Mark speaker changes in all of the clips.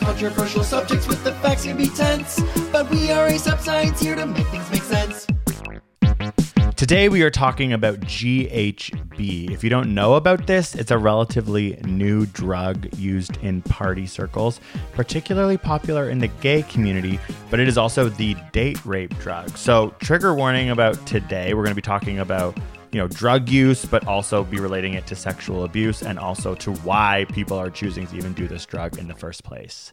Speaker 1: Controversial subjects with the facts can be tense, but we are ASAP Science here to make things make sense.
Speaker 2: Today we are talking about GHB. If you don't know about this, it's a relatively new drug used in party circles, particularly popular in the gay community, but it is also the date rape drug. So, trigger warning about today, we're going to be talking about you know drug use but also be relating it to sexual abuse and also to why people are choosing to even do this drug in the first place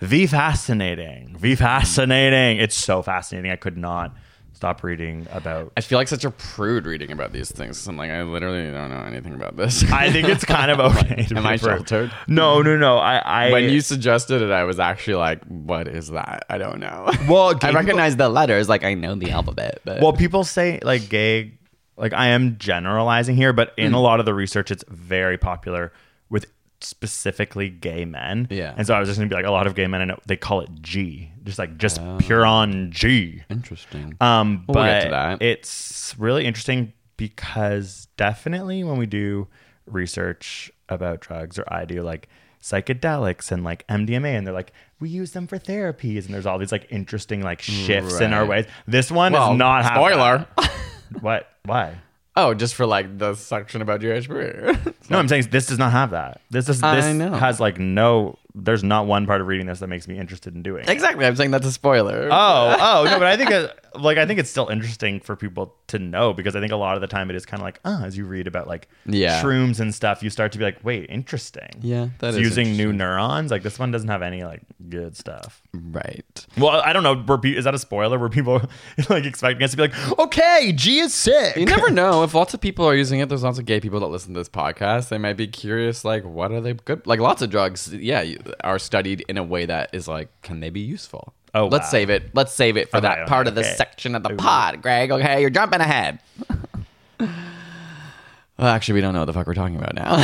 Speaker 2: V fascinating. V fascinating. It's so fascinating. I could not stop reading about.
Speaker 3: I feel like such a prude reading about these things. I'm like, I literally don't know anything about this.
Speaker 2: I think it's kind of okay.
Speaker 3: Am I prude. sheltered?
Speaker 2: No, no, no. I, I
Speaker 3: when you suggested it, I was actually like, what is that? I don't know.
Speaker 4: Well, I recognize the letters. Like I know the alphabet. But
Speaker 2: well, people say like gay. Like I am generalizing here, but in mm. a lot of the research, it's very popular with specifically gay men.
Speaker 3: Yeah.
Speaker 2: And so I was just gonna be like a lot of gay men I know they call it G. Just like just oh. pure on G.
Speaker 3: Interesting. Um
Speaker 2: we'll but it's really interesting because definitely when we do research about drugs or I do like psychedelics and like MDMA and they're like we use them for therapies and there's all these like interesting like shifts right. in our ways. This one well, is not
Speaker 3: spoiler.
Speaker 2: what? Why?
Speaker 3: Oh, just for like the section about your HP.
Speaker 2: no, I'm saying this does not have that. This is I this know. has like no. There's not one part of reading this that makes me interested in doing. it.
Speaker 3: exactly. I'm saying that's a spoiler.
Speaker 2: Oh, oh no, but I think like I think it's still interesting for people to know because I think a lot of the time it is kind of like ah, as you read about like Yeah. shrooms and stuff, you start to be like, wait, interesting.
Speaker 3: Yeah,
Speaker 2: that is using new neurons. Like this one doesn't have any like good stuff.
Speaker 3: Right.
Speaker 2: Well, I don't know. Were, is that a spoiler? Were people like expecting us to be like, okay, G is sick?
Speaker 3: You never know. If lots of people are using it, there's lots of gay people that listen to this podcast. They might be curious, like, what are they good? Like, lots of drugs, yeah, are studied in a way that is like, can they be useful? Oh, let's wow. save it. Let's save it for okay, that part okay. of the section of the Ooh. pod, Greg. Okay, you're jumping ahead. Well, actually, we don't know what the fuck we're talking about now.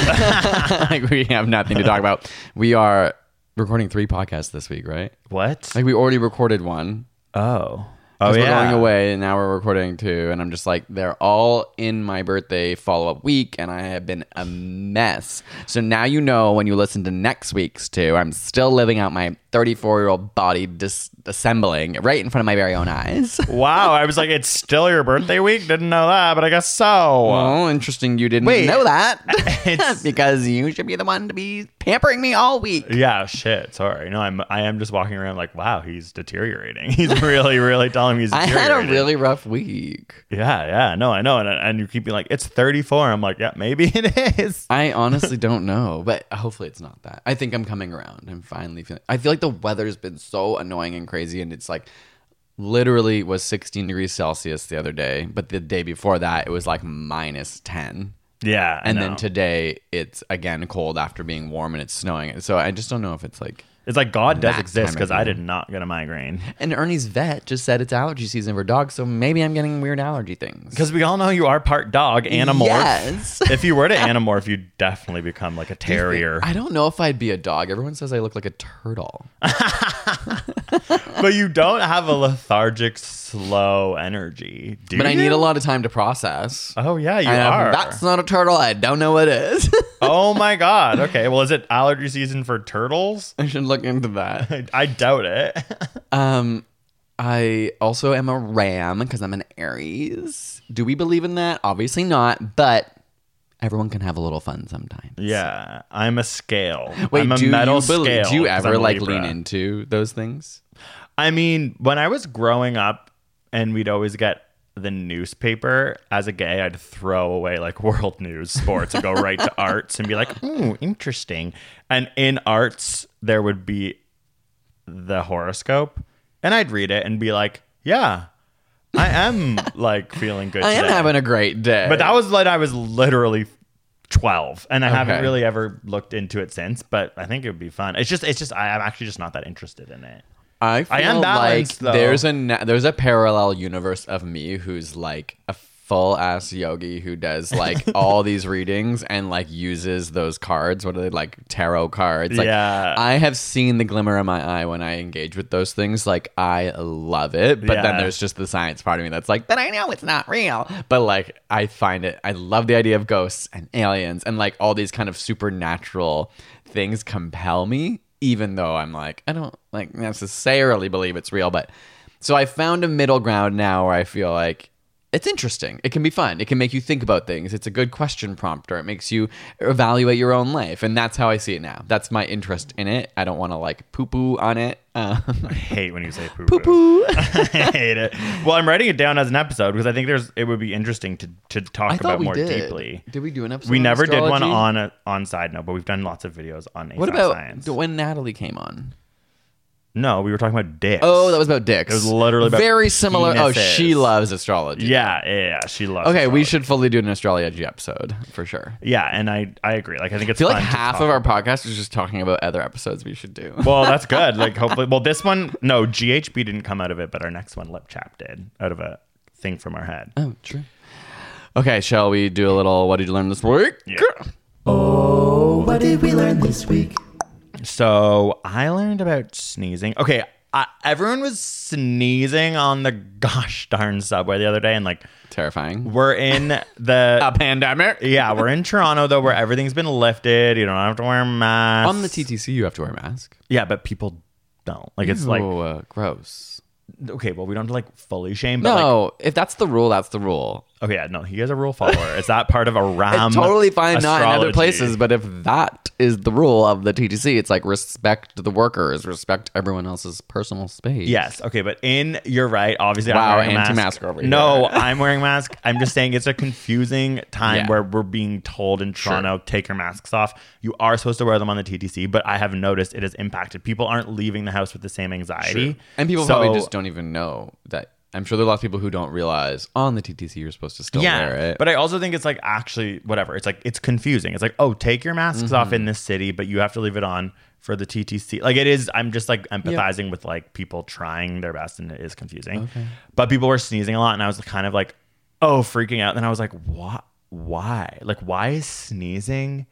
Speaker 3: like, we have nothing to talk about. We are recording three podcasts this week, right?
Speaker 2: What?
Speaker 3: Like we already recorded one.
Speaker 2: Oh. Oh
Speaker 3: yeah. We're going away, and now we're recording two. And I'm just like, they're all in my birthday follow up week, and I have been a mess. So now you know when you listen to next week's two, I'm still living out my 34 year old body disassembling right in front of my very own eyes.
Speaker 2: wow. I was like, it's still your birthday week? Didn't know that, but I guess so.
Speaker 3: Oh, interesting. You didn't Wait, know that. because you should be the one to be pampering me all week.
Speaker 2: Yeah, shit. Sorry. No, I'm, I am just walking around like, wow, he's deteriorating. He's really, really telling me he's I had
Speaker 3: a really rough week.
Speaker 2: Yeah, yeah. No, I know. And, and you keep being like, it's 34. I'm like, yeah, maybe it is.
Speaker 3: I honestly don't know, but hopefully it's not that. I think I'm coming around. I'm finally feeling, I feel like the weather's been so annoying and crazy, and it's like literally was 16 degrees Celsius the other day, but the day before that it was like minus 10.
Speaker 2: Yeah.
Speaker 3: and then today it's again cold after being warm and it's snowing. So I just don't know if it's like
Speaker 2: it's like God does exist because I did not get a migraine.
Speaker 3: And Ernie's vet just said it's allergy season for dogs, so maybe I'm getting weird allergy things.
Speaker 2: Because we all know you are part dog, animorph.
Speaker 3: Yes.
Speaker 2: if you were to animorph, you'd definitely become like a terrier.
Speaker 3: I don't know if I'd be a dog. Everyone says I look like a turtle.
Speaker 2: but you don't have a lethargic, slow energy. but
Speaker 3: you? I need a lot of time to process.
Speaker 2: Oh yeah, you and are.
Speaker 3: That's not a turtle. I don't know what is.
Speaker 2: oh my god. Okay. Well, is it allergy season for turtles?
Speaker 3: I should look into that.
Speaker 2: I, I doubt it. um,
Speaker 3: I also am a ram because I'm an Aries. Do we believe in that? Obviously not. But everyone can have a little fun sometimes.
Speaker 2: Yeah, I'm a scale.
Speaker 3: Wait,
Speaker 2: I'm a
Speaker 3: do metal you believe, scale. Do you ever like lean into those things?
Speaker 2: I mean, when I was growing up, and we'd always get the newspaper as a gay i'd throw away like world news sports and go right to arts and be like ooh interesting and in arts there would be the horoscope and i'd read it and be like yeah I am like feeling good.
Speaker 3: I am today. having a great day.
Speaker 2: But that was like I was literally 12 and I okay. haven't really ever looked into it since, but I think it would be fun. It's just it's just I, am actually just not that interested in it.
Speaker 3: I feel I am balanced, like though. there's a there's a parallel universe of me who's like a full ass yogi who does like all these readings and like uses those cards. What are they like tarot cards?
Speaker 2: Like, yeah, I
Speaker 3: have seen the glimmer in my eye when I engage with those things. Like I love it, but yeah. then there's just the science part of me that's like, but I know it's not real. But like I find it, I love the idea of ghosts and aliens and like all these kind of supernatural things compel me. Even though I'm like, I don't like necessarily believe it's real, but so I found a middle ground now where I feel like it's interesting. It can be fun. It can make you think about things. It's a good question prompter. It makes you evaluate your own life. And that's how I see it now. That's my interest in it. I don't want to like poo poo on it.
Speaker 2: Um, I hate when you say poo poo. I hate it. Well, I'm writing it down as an episode because I think there's it would be interesting to, to talk about more did. deeply.
Speaker 3: Did we do an episode?
Speaker 2: We never did one on a, on side note, but we've done lots of videos on. What about science.
Speaker 3: when Natalie came on?
Speaker 2: No, we were talking about dicks.
Speaker 3: Oh, that was about dicks.
Speaker 2: It was literally about
Speaker 3: very similar. Penises. Oh, she loves astrology.
Speaker 2: Yeah, yeah, yeah she loves.
Speaker 3: Okay, astrology. we should fully do an astrology episode for sure.
Speaker 2: Yeah, and I I agree. Like I think it's
Speaker 3: I feel like
Speaker 2: half
Speaker 3: of our podcast is just talking about other episodes we should do.
Speaker 2: Well, that's good. like hopefully, well, this one no GHB didn't come out of it, but our next one Lip Chap did out of a thing from our head.
Speaker 3: Oh, true. Okay, shall we do a little? What did you learn this week?
Speaker 2: Yeah.
Speaker 1: Oh, what did we learn this week?
Speaker 3: So I learned about sneezing. Okay, I, everyone was sneezing on the gosh darn subway the other day, and like
Speaker 2: terrifying.
Speaker 3: We're in the
Speaker 2: a pandemic.
Speaker 3: Yeah, we're in Toronto though, where everything's been lifted. You don't have to wear a
Speaker 2: mask on the TTC. You have to wear a mask.
Speaker 3: Yeah, but people don't. Like it's Ew, like uh,
Speaker 2: gross.
Speaker 3: Okay, well we don't have to like fully shame. But, no, like,
Speaker 2: if that's the rule, that's the rule.
Speaker 3: Oh yeah, no, he is a rule follower. Is that part of a RAM? it's totally fine, astrology? not in other places,
Speaker 2: but if that is the rule of the TTC, it's like respect the workers, respect everyone else's personal space.
Speaker 3: Yes, okay, but in you're right. Obviously, wow, I'm wearing a mask. over here. No, I'm wearing mask. I'm just saying it's a confusing time yeah. where we're being told in Toronto sure. take your masks off. You are supposed to wear them on the TTC, but I have noticed it has impacted. People aren't leaving the house with the same anxiety,
Speaker 2: sure. and people so, probably just don't even know that I'm sure there are lots of people who don't realize oh, on the TTC you're supposed to still yeah, wear it.
Speaker 3: But I also think it's like actually whatever. It's like it's confusing. It's like, oh, take your masks mm-hmm. off in this city, but you have to leave it on for the TTC. Like it is, I'm just like empathizing with like people trying their best and it is confusing. Okay. But people were sneezing a lot and I was kind of like, oh, freaking out. And then I was like, what why? Like why is sneezing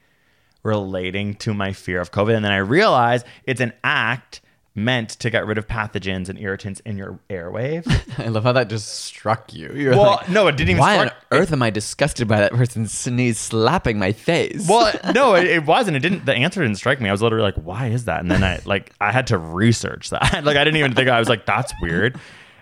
Speaker 3: relating to my fear of COVID? And then I realized it's an act meant to get rid of pathogens and irritants in your airwave.
Speaker 2: I love how that just struck you.
Speaker 3: You're well, like, no, it didn't even.
Speaker 2: Why
Speaker 3: on
Speaker 2: earth it, am I disgusted by that person sneeze slapping my face?
Speaker 3: Well, no, it, it, wasn't. It didn't. The answer didn't strike me. I was literally like, "Why is that?" And then I like I had to research that. like I didn't even think. I was like, "That's weird."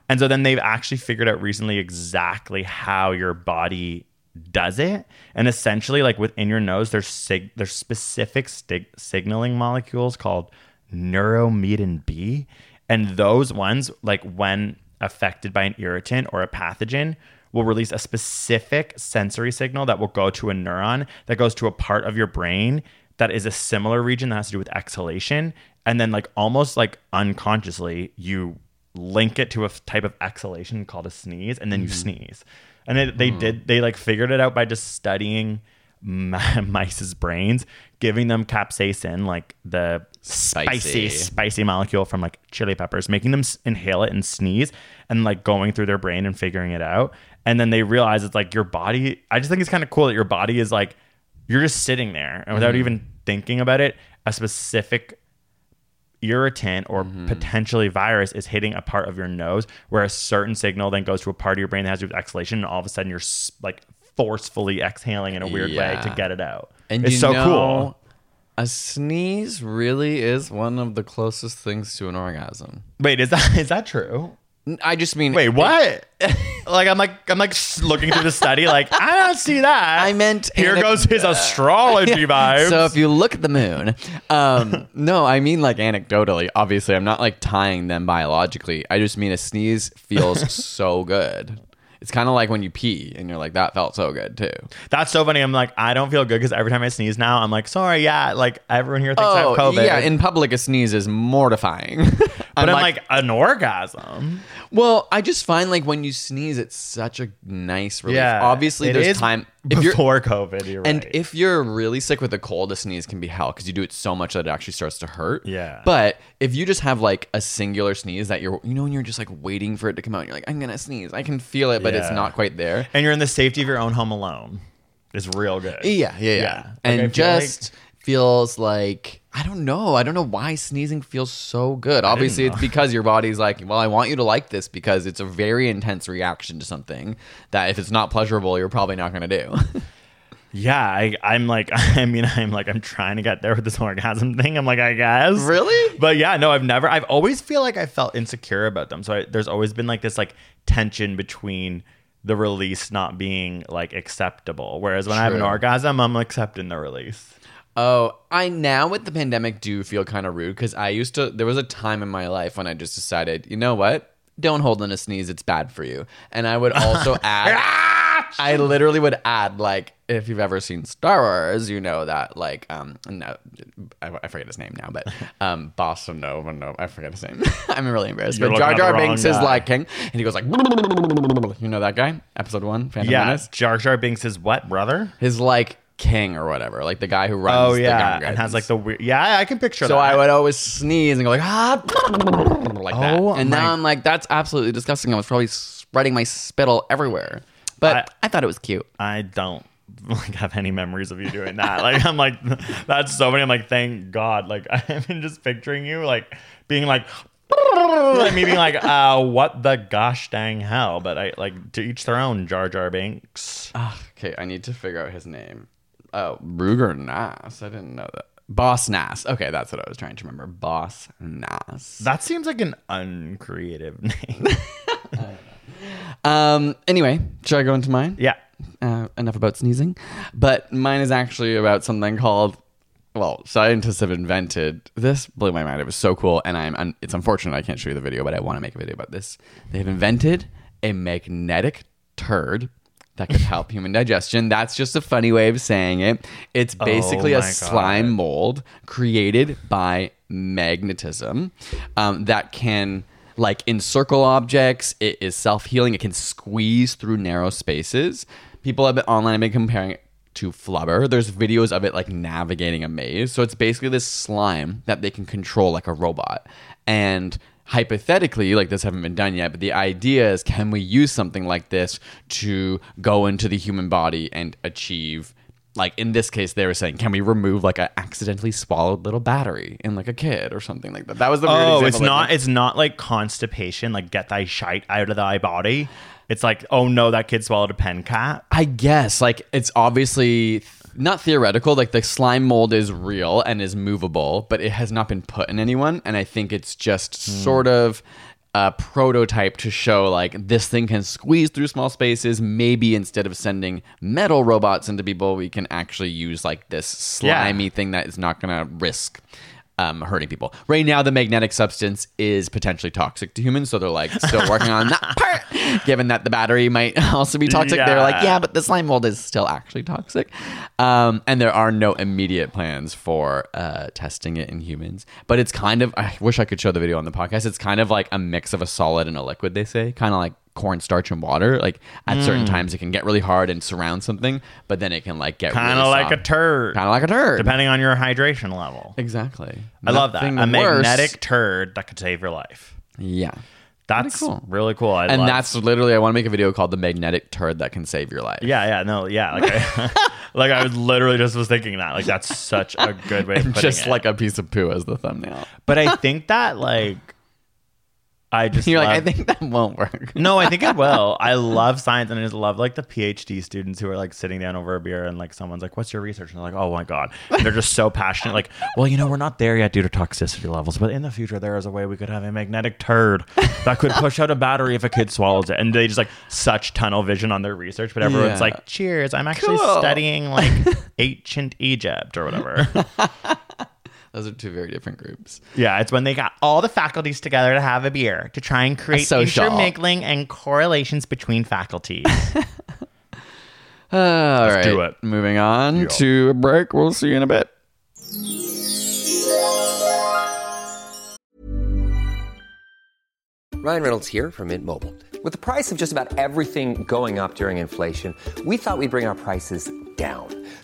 Speaker 3: And so then they've actually figured out recently exactly how your body does it and essentially like within your nose there's sig- there's specific stig- signaling molecules called neuromedin B. And those ones, like when affected by an irritant or a pathogen, will release a specific sensory signal that will go to a neuron that goes to a part of your brain that is a similar region that has to do with exhalation. And then, like, almost like unconsciously, you link it to a type of exhalation called a sneeze, and then mm you mm-hmm. sneeze. And it, they mm did, they like figured it out by just studying mice's brains, giving them capsaicin, like the spicy, spicy, spicy molecule from like chili peppers, making them inhale it and sneeze, and like going through their brain and figuring it out. And then they realize it's like your body. I just think it's kind of cool that your body is like you're just sitting there and without mm-hmm. even thinking about it, a specific irritant or mm-hmm. potentially virus is hitting a part of your nose where a certain signal then goes to a part of your brain that has to do with exhalation and all of a sudden you're like forcefully exhaling in a weird yeah. way to get it out.
Speaker 2: And it's so know, cool. A sneeze really is one of the closest things to an orgasm.
Speaker 3: Wait, is that is that true?
Speaker 2: I just mean
Speaker 3: wait, what? It, like I'm like I'm like looking through the study, like I don't see that.
Speaker 2: I meant
Speaker 3: here goes his astrology vibes.
Speaker 2: so if you look at the moon, um, no, I mean like anecdotally. Obviously, I'm not like tying them biologically. I just mean a sneeze feels so good. It's kind of like when you pee and you're like, that felt so good too.
Speaker 3: That's so funny. I'm like, I don't feel good because every time I sneeze now, I'm like, sorry, yeah, like everyone here thinks I have oh, COVID. Yeah,
Speaker 2: in public, a sneeze is mortifying.
Speaker 3: I'm, but I'm like, like, an orgasm.
Speaker 2: Well, I just find like when you sneeze, it's such a nice relief. Yeah, Obviously, there's time
Speaker 3: if before COVID. You're
Speaker 2: and right. if you're really sick with a cold, a sneeze can be hell because you do it so much that it actually starts to hurt.
Speaker 3: Yeah.
Speaker 2: But if you just have like a singular sneeze that you're, you know, and you're just like waiting for it to come out, you're like, I'm gonna sneeze. I can feel it, but yeah. it's not quite there.
Speaker 3: And you're in the safety of your own home alone. It's real good.
Speaker 2: Yeah, yeah, yeah. yeah. And just. Like- feels like I don't know. I don't know why sneezing feels so good. Obviously, it's because your body's like, well, I want you to like this because it's a very intense reaction to something that if it's not pleasurable, you're probably not going to
Speaker 3: do. yeah, I, I'm like, I mean, I'm like, I'm trying to get there with this orgasm thing. I'm like, I guess.
Speaker 2: Really?
Speaker 3: But yeah, no, I've never, I've always feel like I felt insecure about them. So I, there's always been like this like tension between the release not being like acceptable. Whereas when True. I have an orgasm, I'm accepting the release.
Speaker 2: Oh, I now with the pandemic do feel kind of rude because I used to. There was a time in my life when I just decided, you know what? Don't hold in a sneeze; it's bad for you. And I would also add, ah! I literally would add like, if you've ever seen Star Wars, you know that like, um, no, I, I forget his name now, but um, Bossa Nova, no, I forget his name. I'm really embarrassed. You're but Jar Jar Binks guy. is like king, and he goes like, you know that guy, Episode One, Phantom yeah, Menace.
Speaker 3: Jar Jar Binks is what brother?
Speaker 2: His like King or whatever, like the guy who runs. Oh
Speaker 3: yeah, and has like the weird. Yeah, I can picture. So that.
Speaker 2: I would always sneeze and go like ah, like oh, that. And my. now I'm like, that's absolutely disgusting. I was probably spreading my spittle everywhere, but I, I thought it was cute.
Speaker 3: I don't like have any memories of you doing that. like I'm like, that's so many. I'm like, thank God. Like I'm just picturing you like being like. like me being like, uh, what the gosh dang hell? But I like to each their own. Jar Jar Binks.
Speaker 2: Oh, okay, I need to figure out his name. Oh, Rugor Nass. I didn't know that. Boss Nass. Okay, that's what I was trying to remember. Boss Nass.
Speaker 3: That seems like an uncreative name.
Speaker 2: um. Anyway, should I go into mine?
Speaker 3: Yeah.
Speaker 2: Uh, enough about sneezing. But mine is actually about something called. Well, scientists have invented this. Blew my mind. It was so cool, and I'm. Un- it's unfortunate I can't show you the video, but I want to make a video about this. They have invented a magnetic turd that could help human digestion. That's just a funny way of saying it. It's oh basically oh a slime mold created by magnetism um, that can like encircle objects. It is self healing. It can squeeze through narrow spaces. People have been online have been comparing it to flubber. There's videos of it like navigating a maze. So it's basically this slime that they can control like a robot. And hypothetically, like this haven't been done yet, but the idea is can we use something like this to go into the human body and achieve like in this case they were saying can we remove like an accidentally swallowed little battery in like a kid or something like that that was the
Speaker 3: weird oh example, it's like, not like, it's not like constipation like get thy shite out of thy body it's like oh no that kid swallowed a pen cap
Speaker 2: i guess like it's obviously not theoretical. Like the slime mold is real and is movable, but it has not been put in anyone. And I think it's just mm. sort of a prototype to show like this thing can squeeze through small spaces. Maybe instead of sending metal robots into people, we can actually use like this slimy yeah. thing that is not going to risk um, hurting people. Right now, the magnetic substance is potentially toxic to humans, so they're like still working on that part. Given that the battery might also be toxic, yeah. they're like, yeah, but the slime mold is still actually toxic. Um, and there are no immediate plans for uh, testing it in humans. But it's kind of, I wish I could show the video on the podcast. It's kind of like a mix of a solid and a liquid, they say, kind of like cornstarch and water. Like at mm. certain hmm. times, it can get really hard and surround something, but then it can like get kind of really
Speaker 3: like soft. a turd,
Speaker 2: kind of like a turd,
Speaker 3: depending on your hydration level.
Speaker 2: Exactly.
Speaker 3: I Nothing love that a worse. magnetic turd that could save your life.
Speaker 2: Yeah.
Speaker 3: That's really cool. Really cool. I
Speaker 2: and love. that's literally I want to make a video called the magnetic turd that can save your life.
Speaker 3: Yeah, yeah, no, yeah. Like I, like I was literally just was thinking that. Like that's such a good way. Of
Speaker 2: just
Speaker 3: it.
Speaker 2: like a piece of poo as the thumbnail.
Speaker 3: But I think that like I just
Speaker 2: you're love, like I think that won't work.
Speaker 3: no, I think it will. I love science, and I just love like the PhD students who are like sitting down over a beer, and like someone's like, "What's your research?" And they're like, "Oh my god!" And they're just so passionate. Like, well, you know, we're not there yet due to toxicity levels, but in the future, there is a way we could have a magnetic turd that could push out a battery if a kid swallows it, and they just like such tunnel vision on their research. But everyone's yeah. like, "Cheers! I'm actually cool. studying like ancient Egypt or whatever."
Speaker 2: Those are two very different groups.
Speaker 3: Yeah, it's when they got all the faculties together to have a beer to try and create intermingling and correlations between faculties. Uh,
Speaker 2: all Let's right. do it. Moving on Yo. to a break. We'll see you in a bit.
Speaker 4: Ryan Reynolds here from Mint Mobile. With the price of just about everything going up during inflation, we thought we'd bring our prices down.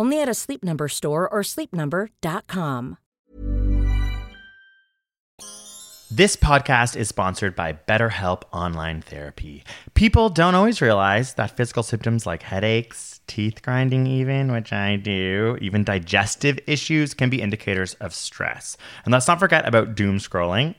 Speaker 5: Only at a Sleep Number store or sleepnumber.com.
Speaker 6: This podcast is sponsored by BetterHelp Online Therapy. People don't always realize that physical symptoms like headaches, teeth grinding, even, which I do, even digestive issues can be indicators of stress. And let's not forget about doom scrolling,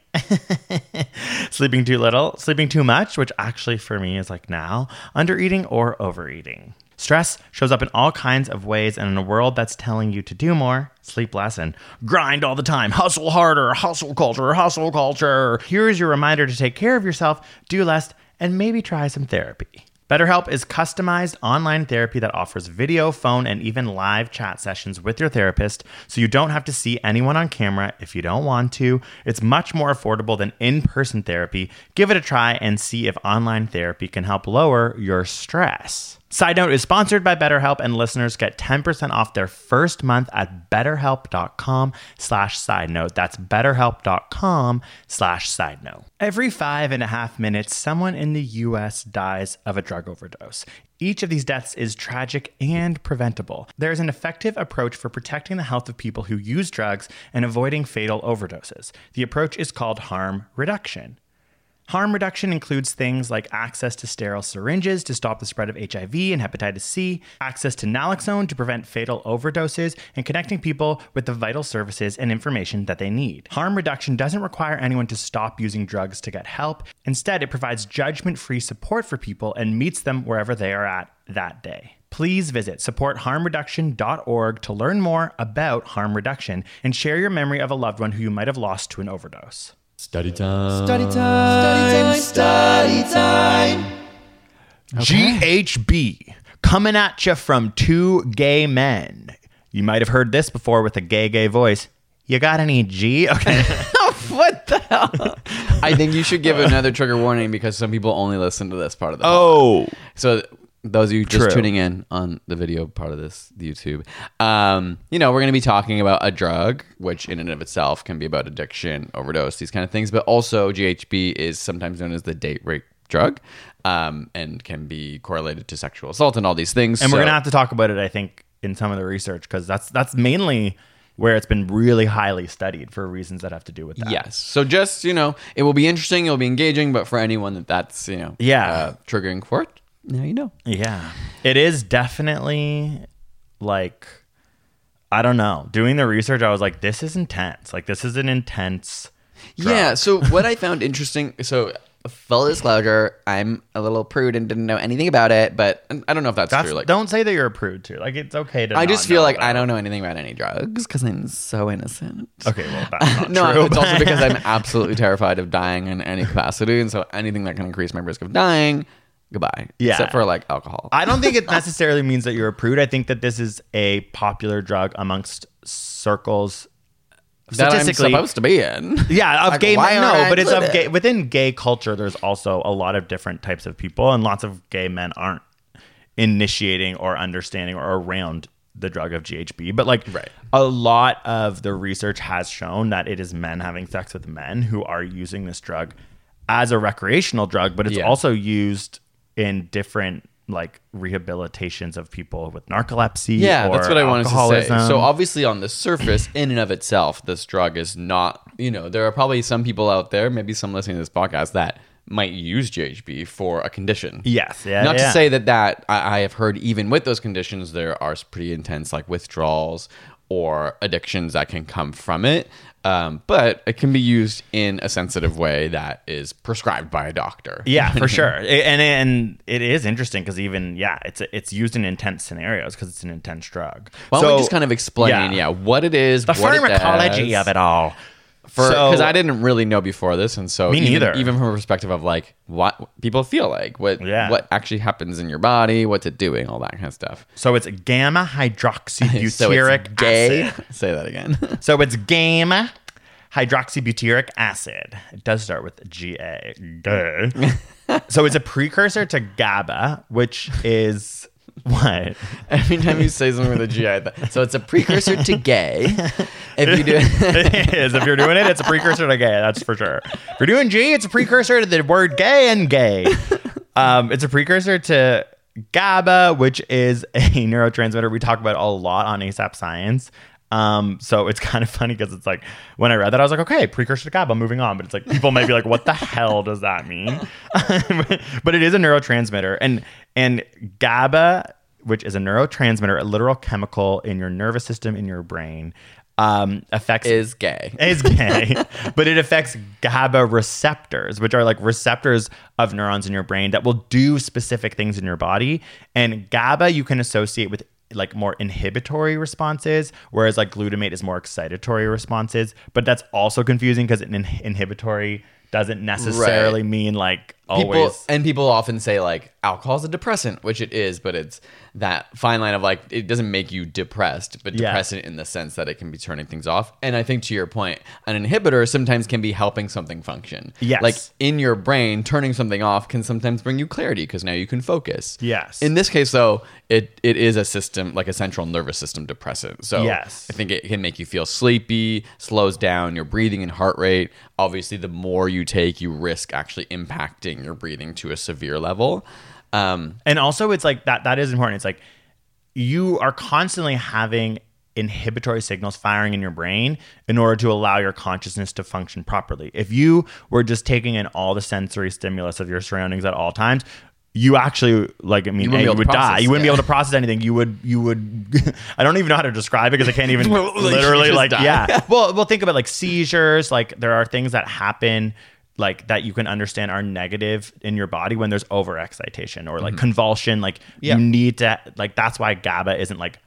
Speaker 6: sleeping too little, sleeping too much, which actually for me is like now, under eating or overeating. Stress shows up in all kinds of ways, and in a world that's telling you to do more, sleep less, and grind all the time, hustle harder, hustle culture, hustle culture. Here is your reminder to take care of yourself, do less, and maybe try some therapy. BetterHelp is customized online therapy that offers video, phone, and even live chat sessions with your therapist, so you don't have to see anyone on camera if you don't want to. It's much more affordable than in person therapy. Give it a try and see if online therapy can help lower your stress. Side Note is sponsored by BetterHelp, and listeners get 10% off their first month at betterhelp.com slash side note. That's betterhelp.com slash side note. Every five and a half minutes, someone in the U.S. dies of a drug overdose. Each of these deaths is tragic and preventable. There is an effective approach for protecting the health of people who use drugs and avoiding fatal overdoses. The approach is called harm reduction. Harm reduction includes things like access to sterile syringes to stop the spread of HIV and hepatitis C, access to naloxone to prevent fatal overdoses, and connecting people with the vital services and information that they need. Harm reduction doesn't require anyone to stop using drugs to get help. Instead, it provides judgment free support for people and meets them wherever they are at that day please visit supportharmreduction.org to learn more about harm reduction and share your memory of a loved one who you might have lost to an overdose. Study time. Study
Speaker 7: time. Study time. Study time.
Speaker 3: Okay. GHB coming at you from two gay men. You might have heard this before with a gay gay voice. You got any G? Okay.
Speaker 2: what the hell?
Speaker 3: I think you should give another trigger warning because some people only listen to this part of the.
Speaker 2: Oh. Podcast.
Speaker 3: So those of you just True. tuning in on the video part of this YouTube, um, you know, we're going to be talking about a drug, which in and of itself can be about addiction, overdose, these kind of things. But also, GHB is sometimes known as the date rape drug um, and can be correlated to sexual assault and all these things.
Speaker 2: And so, we're going to have to talk about it, I think, in some of the research because that's that's mainly where it's been really highly studied for reasons that have to do with that.
Speaker 3: Yes. So just, you know, it will be interesting, it'll be engaging, but for anyone that that's, you know,
Speaker 2: yeah, uh,
Speaker 3: triggering for it, now you know.
Speaker 2: Yeah. It is definitely like I don't know. Doing the research, I was like, this is intense. Like this is an intense
Speaker 3: drug. Yeah. So what I found interesting so full disclosure, I'm a little prude and didn't know anything about it, but I don't know if that's, that's true.
Speaker 2: Like, don't say that you're a prude too. Like, it's okay to.
Speaker 3: I just feel like I don't know anything about any drugs because I'm so innocent.
Speaker 2: Okay, well, that's not no, true, it's
Speaker 3: also because I'm absolutely terrified of dying in any capacity, and so anything that can increase my risk of dying goodbye. Yeah. Except for like alcohol.
Speaker 2: I don't think it necessarily means that you're a prude. I think that this is a popular drug amongst circles that I'm supposed
Speaker 3: to be in.
Speaker 2: Yeah, of like, gay men. No, but it's of gay within gay culture. There's also a lot of different types of people, and lots of gay men aren't initiating or understanding or around the drug of GHB. But like, right. a lot of the research has shown that it is men having sex with men who are using this drug as a recreational drug, but it's yeah. also used in different like rehabilitations of people with narcolepsy. Yeah, that's what I wanted alcoholism. to say.
Speaker 3: So obviously, on the surface, in and of itself, this drug is not. You know, there are probably some people out there, maybe some listening to this podcast, that might use GHB for a condition.
Speaker 2: Yes,
Speaker 3: yeah. Not yeah. to say that that I, I have heard even with those conditions, there are pretty intense like withdrawals or addictions that can come from it. Um, but it can be used in a sensitive way that is prescribed by a doctor.
Speaker 2: Yeah, for sure. And and it is interesting because even yeah, it's it's used in intense scenarios because it's an intense drug.
Speaker 3: Why don't so, we just kind of explain yeah, yeah what it is,
Speaker 2: the pharmacology it of it all
Speaker 3: for because so, I didn't really know before this, and so
Speaker 2: me
Speaker 3: even,
Speaker 2: neither.
Speaker 3: Even from a perspective of like what people feel like, what yeah. what actually happens in your body, what's it doing, all that kind of stuff.
Speaker 2: So it's gamma hydroxybutyric so acid.
Speaker 3: Say that again.
Speaker 2: so it's gamma hydroxybutyric acid. It does start with G A. so it's a precursor to GABA, which is What?
Speaker 3: Every time you say something with a G, I th- so it's a precursor to gay. If you do,
Speaker 2: it is. If you're doing it, it's a precursor to gay. That's for sure. If you're doing G, it's a precursor to the word gay and gay. Um, it's a precursor to GABA, which is a neurotransmitter we talk about a lot on ASAP Science. Um, so it's kind of funny because it's like when I read that, I was like, okay, precursor to GABA, I'm moving on. But it's like people might be like, what the hell does that mean? but it is a neurotransmitter, and and GABA, which is a neurotransmitter, a literal chemical in your nervous system in your brain, um, affects
Speaker 3: is gay
Speaker 2: is gay, but it affects GABA receptors, which are like receptors of neurons in your brain that will do specific things in your body. And GABA you can associate with like more inhibitory responses, whereas like glutamate is more excitatory responses. But that's also confusing because an in- inhibitory doesn't necessarily right. mean like
Speaker 3: always. People, and people often say like alcohol is a depressant, which it is, but it's that fine line of like it doesn't make you depressed, but yeah. depressant in the sense that it can be turning things off. And I think to your point, an inhibitor sometimes can be helping something function.
Speaker 2: Yes,
Speaker 3: like in your brain, turning something off can sometimes bring you clarity because now you can focus.
Speaker 2: Yes.
Speaker 3: In this case, though, it it is a system like a central nervous system depressant. So yes, I think it can make you feel sleepy, slows down your breathing and heart rate. Obviously, the more you take, you risk actually impacting taking your breathing to a severe level.
Speaker 2: Um, and also, it's like that. That is important. It's like you are constantly having inhibitory signals firing in your brain in order to allow your consciousness to function properly. If you were just taking in all the sensory stimulus of your surroundings at all times, you actually like I mean you, you would process, die. You wouldn't yeah. be able to process anything. You would you would I don't even know how to describe it because I can't even literally like die. yeah. Well well think about like seizures, like there are things that happen like that you can understand are negative in your body when there's overexcitation or like mm-hmm. convulsion. Like yeah. you need to like that's why GABA isn't like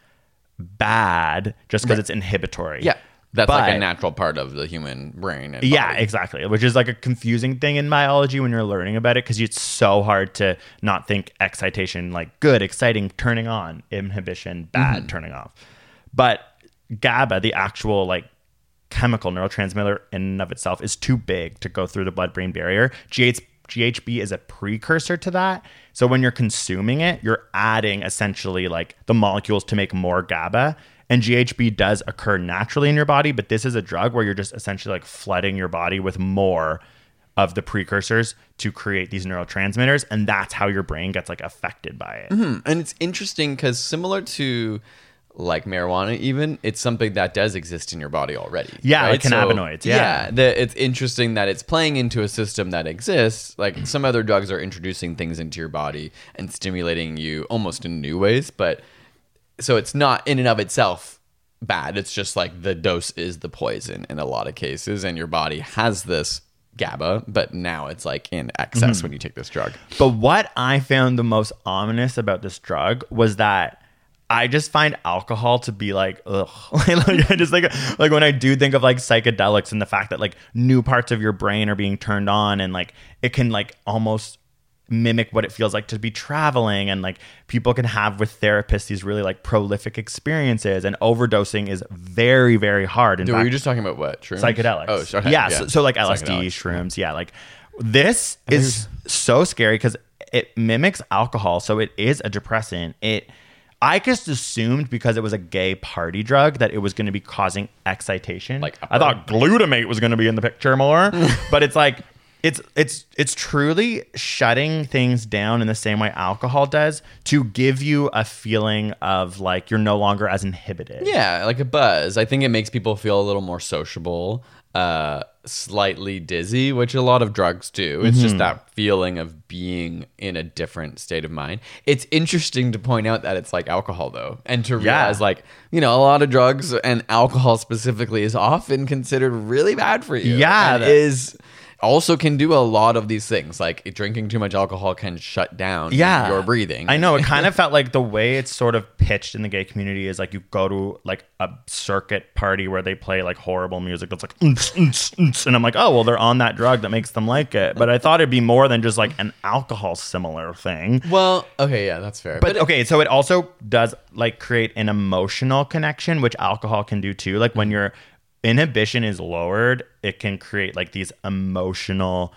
Speaker 2: bad just because right. it's inhibitory.
Speaker 3: Yeah. That's but, like a natural part of the human brain.
Speaker 2: yeah, body. exactly. Which is like a confusing thing in myology when you're learning about it because it's so hard to not think excitation like good, exciting, turning on, inhibition, bad, mm-hmm. turning off. But GABA, the actual like chemical neurotransmitter in and of itself is too big to go through the blood brain barrier. GH, GHB is a precursor to that. So when you're consuming it, you're adding essentially like the molecules to make more GABA. And GHB does occur naturally in your body, but this is a drug where you're just essentially like flooding your body with more of the precursors to create these neurotransmitters and that's how your brain gets like affected by it
Speaker 3: mm-hmm. and it's interesting because similar to like marijuana even it's something that does exist in your body already
Speaker 2: yeah right?
Speaker 3: like
Speaker 2: cannabinoids so, yeah, yeah
Speaker 3: the, it's interesting that it's playing into a system that exists like some other drugs are introducing things into your body and stimulating you almost in new ways but so it's not in and of itself bad it's just like the dose is the poison in a lot of cases and your body has this GABA, but now it's like in excess mm-hmm. when you take this drug.
Speaker 2: But what I found the most ominous about this drug was that I just find alcohol to be like ugh. like I just like like when I do think of like psychedelics and the fact that like new parts of your brain are being turned on and like it can like almost mimic what it feels like to be traveling and like people can have with therapists these really like prolific experiences and overdosing is very very hard and
Speaker 3: were you just talking about what shrooms?
Speaker 2: psychedelics
Speaker 3: oh sorry.
Speaker 2: yeah, yeah. So, so, like lsd shrooms yeah like this is so scary because it mimics alcohol so it is a depressant it I just assumed because it was a gay party drug that it was going to be causing excitation. Like I thought glutamate was going to be in the picture more, but it's like it's it's it's truly shutting things down in the same way alcohol does to give you a feeling of like you're no longer as inhibited.
Speaker 3: Yeah, like a buzz. I think it makes people feel a little more sociable. Uh, slightly dizzy, which a lot of drugs do. It's mm-hmm. just that feeling of being in a different state of mind. It's interesting to point out that it's like alcohol though, and to realize yeah. like, you know, a lot of drugs and alcohol specifically is often considered really bad for you. Yeah.
Speaker 2: That- is
Speaker 3: also can do a lot of these things. Like drinking too much alcohol can shut down yeah. your breathing.
Speaker 2: I know. It kind of felt like the way it's sort of pitched in the gay community is like you go to like a circuit party where they play like horrible music that's like and I'm like, oh well they're on that drug that makes them like it. But I thought it'd be more than just like an alcohol similar thing.
Speaker 3: Well, okay, yeah, that's fair.
Speaker 2: But, but okay, so it also does like create an emotional connection, which alcohol can do too. Like when mm. you're inhibition is lowered, it can create like these emotional.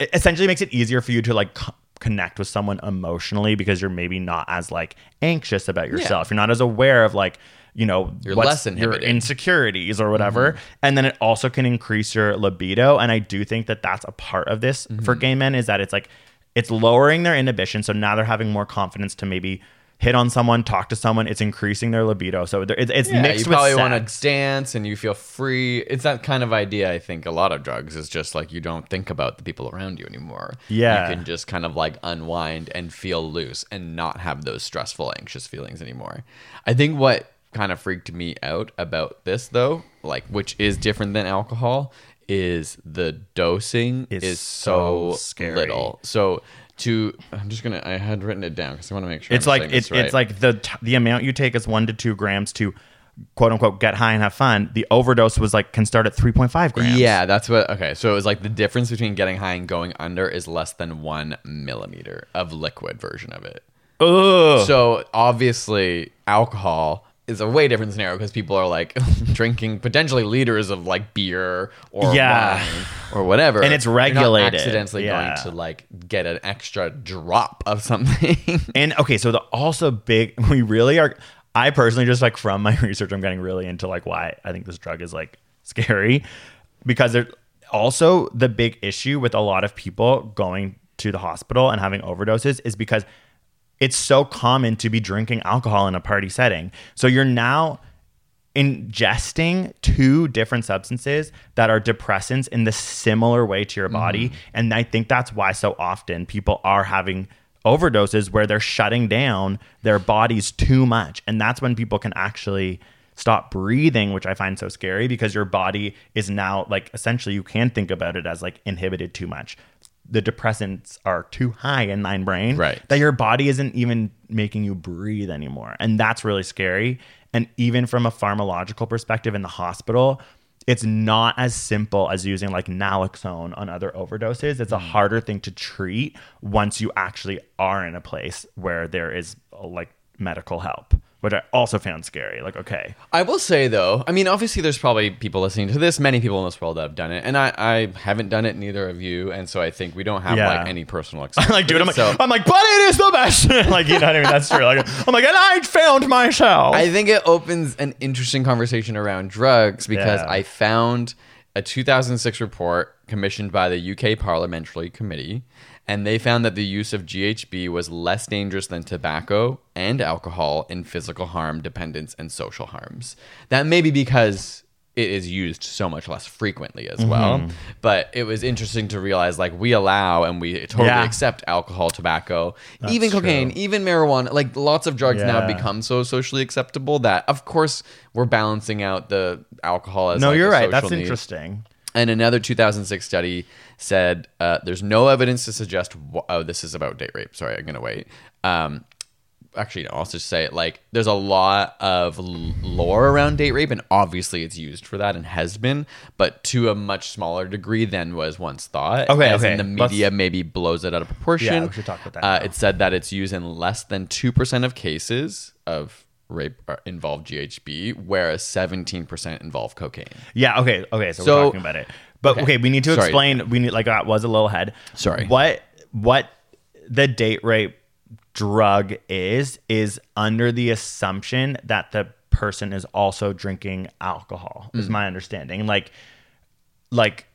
Speaker 2: It essentially makes it easier for you to like connect with someone emotionally because you're maybe not as like anxious about yourself. Yeah. You're not as aware of like you know you're your insecurities or whatever mm-hmm. and then it also can increase your libido and i do think that that's a part of this mm-hmm. for gay men is that it's like it's lowering their inhibition so now they're having more confidence to maybe hit on someone, talk to someone, it's increasing their libido. So it's, it's yeah, mixed. You
Speaker 3: probably
Speaker 2: want
Speaker 3: to dance and you feel free. It's that kind of idea. I think a lot of drugs is just like you don't think about the people around you anymore. Yeah, you can just kind of like unwind and feel loose and not have those stressful, anxious feelings anymore. I think what kind of freaked me out about this though, like which is different than alcohol, is the dosing is so, so scary. little. So to I'm just gonna I had written it down because I want to make sure
Speaker 2: it's I'm like it's right. it's like the t- the amount you take is one to two grams to quote unquote get high and have fun. The overdose was like can start at 3.5 grams.
Speaker 3: Yeah, that's what. Okay, so it was like the difference between getting high and going under is less than one millimeter of liquid version of it. Ugh. So obviously, alcohol is a way different scenario because people are like drinking potentially liters of like beer or yeah. wine or whatever,
Speaker 2: and it's regulated.
Speaker 3: you accidentally yeah. going to like get an extra drop of something.
Speaker 2: and okay, so the also big we really are. I personally just like from my research, I'm getting really into like why I think this drug is like scary because there's also the big issue with a lot of people going to the hospital and having overdoses is because it's so common to be drinking alcohol in a party setting. So you're now ingesting two different substances that are depressants in the similar way to your body. Mm. And I think that's why so often people are having overdoses where they're shutting down their bodies too much. And that's when people can actually stop breathing, which I find so scary because your body is now like essentially you can think about it as like inhibited too much the depressants are too high in thine brain right. that your body isn't even making you breathe anymore. And that's really scary. And even from a pharmacological perspective in the hospital, it's not as simple as using like naloxone on other overdoses. It's a mm. harder thing to treat once you actually are in a place where there is like medical help, which I also found scary. Like, okay.
Speaker 3: I will say though, I mean, obviously, there's probably people listening to this, many people in this world that have done it, and I, I haven't done it, neither of you, and so I think we don't have Yeah. like any personal experience.
Speaker 2: i like, dude, I'm like,
Speaker 3: I'm
Speaker 2: like, but it is the best. like, you know what I mean? That's true. Like, I'm like, and I found myself.
Speaker 3: I think it opens an interesting conversation around drugs because Yeah. I found a 2006 report commissioned by the UK Parliamentary Committee and they found that the use of GHB was less dangerous than tobacco and alcohol in physical harm, dependence, and social harms. That may be because it is used so much less frequently as mm-hmm. well. Mm-hmm. But it was interesting to realize like we allow and we totally yeah. accept alcohol, tobacco, That's even cocaine, true. even marijuana. Like lots of drugs yeah. now become so socially acceptable that of course we're balancing out the alcohol
Speaker 2: as
Speaker 3: No, like,
Speaker 2: you're right. That's need. interesting.
Speaker 3: And another 2006 study said uh, there's no evidence to suggest. Wh- oh, this is about date rape. Sorry, I'm gonna wait. Um, actually, no, I'll just say it. Like, there's a lot of lore around date rape, and obviously, it's used for that and has been, but to a much smaller degree than was once thought.
Speaker 2: Okay, as okay. And
Speaker 3: the media Let's, maybe blows it out of proportion. Yeah,
Speaker 2: we should talk about
Speaker 3: that. Uh, it said that it's used in less than two percent of cases of rape uh, involved GHB, whereas 17% involved cocaine.
Speaker 2: Yeah. Okay. Okay. So, so we're talking about it. But okay, okay we need to Sorry. explain. We need like that was a little head.
Speaker 3: Sorry.
Speaker 2: What what the date rape drug is is under the assumption that the person is also drinking alcohol. Is mm. my understanding like like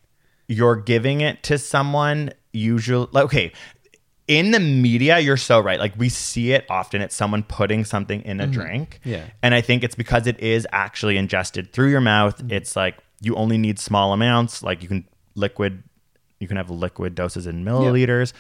Speaker 2: you're giving it to someone usually okay in the media, you're so right. Like we see it often. It's someone putting something in a mm-hmm. drink.
Speaker 3: Yeah.
Speaker 2: And I think it's because it is actually ingested through your mouth. Mm-hmm. It's like you only need small amounts. Like you can liquid, you can have liquid doses in milliliters.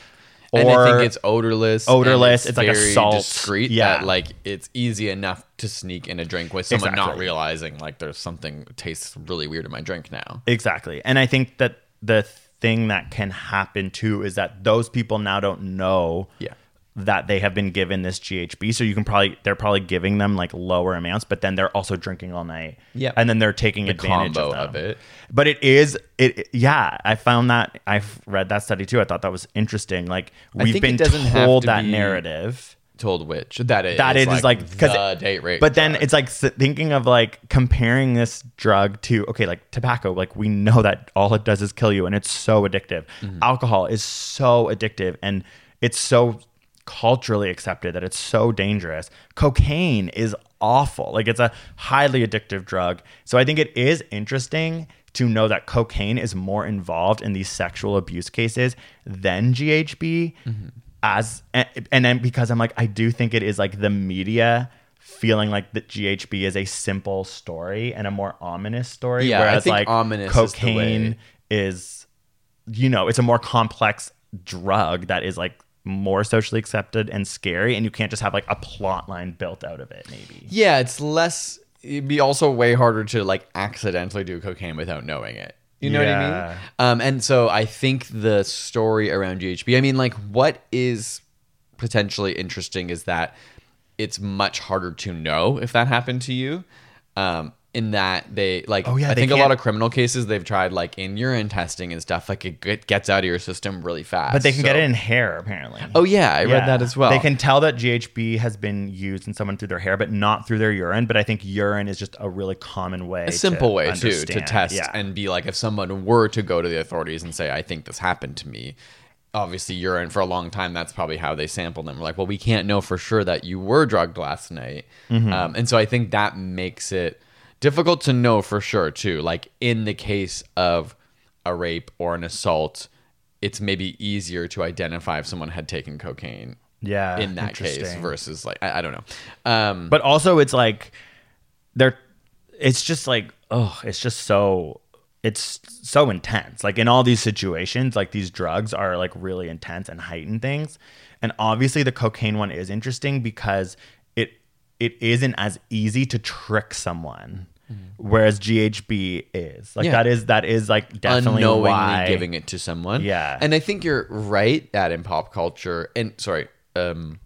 Speaker 3: Yeah. Or and I think it's odorless.
Speaker 2: Odorless. It's, it's like a salt.
Speaker 3: Discreet. Yeah. That, like it's easy enough to sneak in a drink with someone exactly. not realizing like there's something tastes really weird in my drink now.
Speaker 2: Exactly. And I think that the th- thing that can happen too is that those people now don't know
Speaker 3: yeah.
Speaker 2: that they have been given this GHB. So you can probably they're probably giving them like lower amounts, but then they're also drinking all
Speaker 3: night. Yeah,
Speaker 2: and then they're taking the advantage of, of, it. But it is it yeah. I found that I've read that study too. I thought that was interesting. Like we've been told to that be... narrative
Speaker 3: told which
Speaker 2: that it that is it like, is like
Speaker 3: date rape.
Speaker 2: But drug. then it's like thinking of like comparing this drug to okay, like tobacco. Like we know that all it does is kill you, and it's so addictive. Mm-hmm. Alcohol is so addictive, and it's so culturally accepted that it's so dangerous. Cocaine is awful. Like it's a highly addictive drug. So I think it is interesting to know that cocaine is more involved in these sexual abuse cases than GHB. Mm-hmm as and, then because I'm like I do think it is like the media feeling like that GHB is a simple story and a more ominous story.
Speaker 3: Yeah, whereas I think like ominous cocaine
Speaker 2: is, is, you know, it's a more complex drug that is like more socially accepted and scary, and you can't just have like a plot line built out of it. Maybe.
Speaker 3: Yeah, it's less. It'd be also way harder to like accidentally do cocaine without knowing it. You know yeah. what I mean? Um, and so I think the story around GHB, I mean, like, what is potentially interesting is that it's much harder to know if that happened to you. Um, in that they like oh, yeah, i think can't. a lot of criminal cases they've tried like in urine testing and stuff like it, gets out of your system really fast
Speaker 2: but they can so. get it in hair apparently
Speaker 3: oh yeah i yeah. read that as well
Speaker 2: they can tell that ghb has been used in someone through their hair but not through their urine but i think urine is just a really common way
Speaker 3: a simple way too to test yeah. and be like if someone were to go to the authorities and say i think this happened to me obviously urine for a long time. That's probably how they sampled them. We're like, well, we can't know for sure that you were drugged last night. Mm-hmm. Um, and so I think that makes it difficult to know for sure too like in the case of a rape or an assault it's maybe easier to identify if someone had taken cocaine
Speaker 2: yeah
Speaker 3: in that case versus like I, I don't know
Speaker 2: um, but also it's like they're it's just like oh it's just so it's so intense like in all these situations like these drugs are like really intense and heighten things and obviously the cocaine one is interesting because it isn't as easy to trick someone whereas GHB is like yeah. that is that is like definitely
Speaker 3: unknowingly why. giving it to someone.
Speaker 2: Yeah,
Speaker 3: and I think you're right that in pop culture and sorry, um,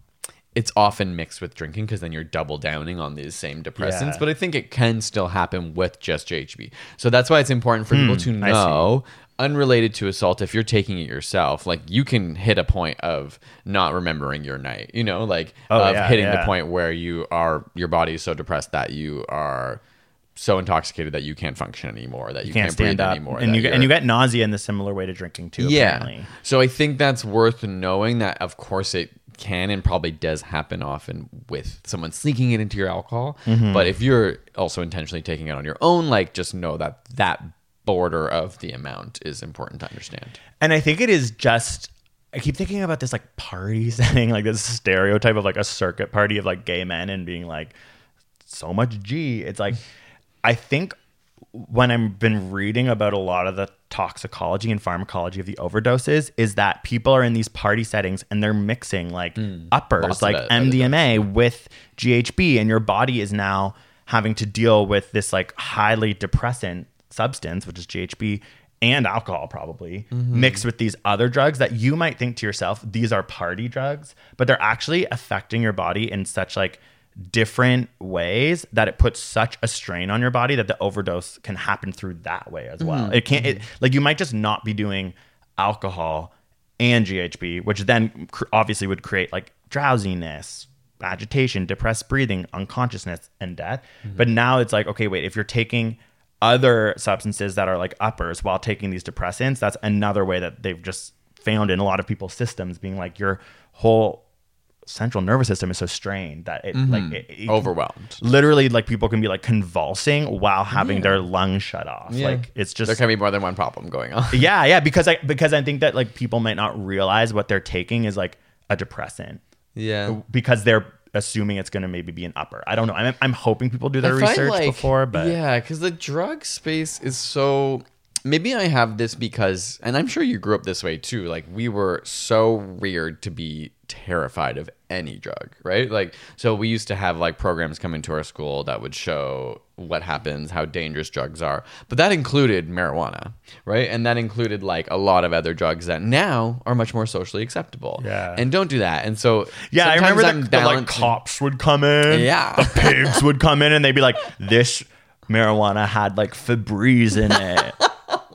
Speaker 3: it's often mixed with drinking because then you're double downing on these same depressants. Yeah. But I think it can still happen with just GHB. So that's why it's important for people hmm, to know unrelated to assault if you're taking it yourself like you can hit a point of not remembering your night you know like oh, of yeah, hitting yeah. the point where you are your body is so depressed that you are so intoxicated that you can't function anymore that you, you can't, can't breathe up. anymore and
Speaker 2: you get, and you get nausea in the similar way to drinking too
Speaker 3: yeah apparently. so i think that's worth knowing that of course it can and probably does happen often with someone sneaking it into your alcohol. Mm-hmm. But if you're also intentionally taking it on your own, like just know that that border of the amount is important to understand.
Speaker 2: And I think it is just I keep thinking about this like party setting, like this stereotype of like a circuit party of like gay men and being like so much G. It's like I think when I've been reading about a lot of the toxicology and pharmacology of the overdoses is that people are in these party settings and they're mixing like mm, uppers like it, MDMA with GHB and your body is now having to deal with this like highly depressant substance, which is GHB, and alcohol probably mm-hmm. mixed with these other drugs that you might think to yourself these are party drugs but they're actually affecting your body in such like different ways that it puts such a strain on your body that the overdose can happen through that way as well mm-hmm. it can't it, like you might just not be doing alcohol and ghb which then cr- obviously would create like drowsiness agitation depressed breathing unconsciousness and death mm-hmm. but now it's like okay wait if you're taking other substances that are like uppers while taking these depressants. That's another way that they've just found in a lot of people's systems being like your whole central nervous system is so strained that it mm-hmm. like it,
Speaker 3: it, overwhelmed.
Speaker 2: Literally, like people can be like convulsing while having yeah. their lungs shut off. Yeah. Like it's just
Speaker 3: there can be more than one problem going on.
Speaker 2: yeah, yeah, because I because I think that like people might not realize what they're taking is like a depressant.
Speaker 3: Yeah,
Speaker 2: because they're assuming it's going to maybe be an upper. I don't know. I'm, I'm hoping people do their research like, before, but
Speaker 3: yeah, because the drug space is so. Maybe I have this because, and I'm sure you grew up this way too. Like we were so weird to be terrified of any drug, right? Like, so we used to have like programs come into our school that would show what happens, how dangerous drugs are, but that included marijuana, right? And that included like a lot of other drugs that now are much more socially acceptable.
Speaker 2: Yeah.
Speaker 3: And don't do that. And so,
Speaker 2: yeah, I remember the, like cops would come in,
Speaker 3: yeah,
Speaker 2: the pigs would come in, and they'd be like, this marijuana had like Febreze in it.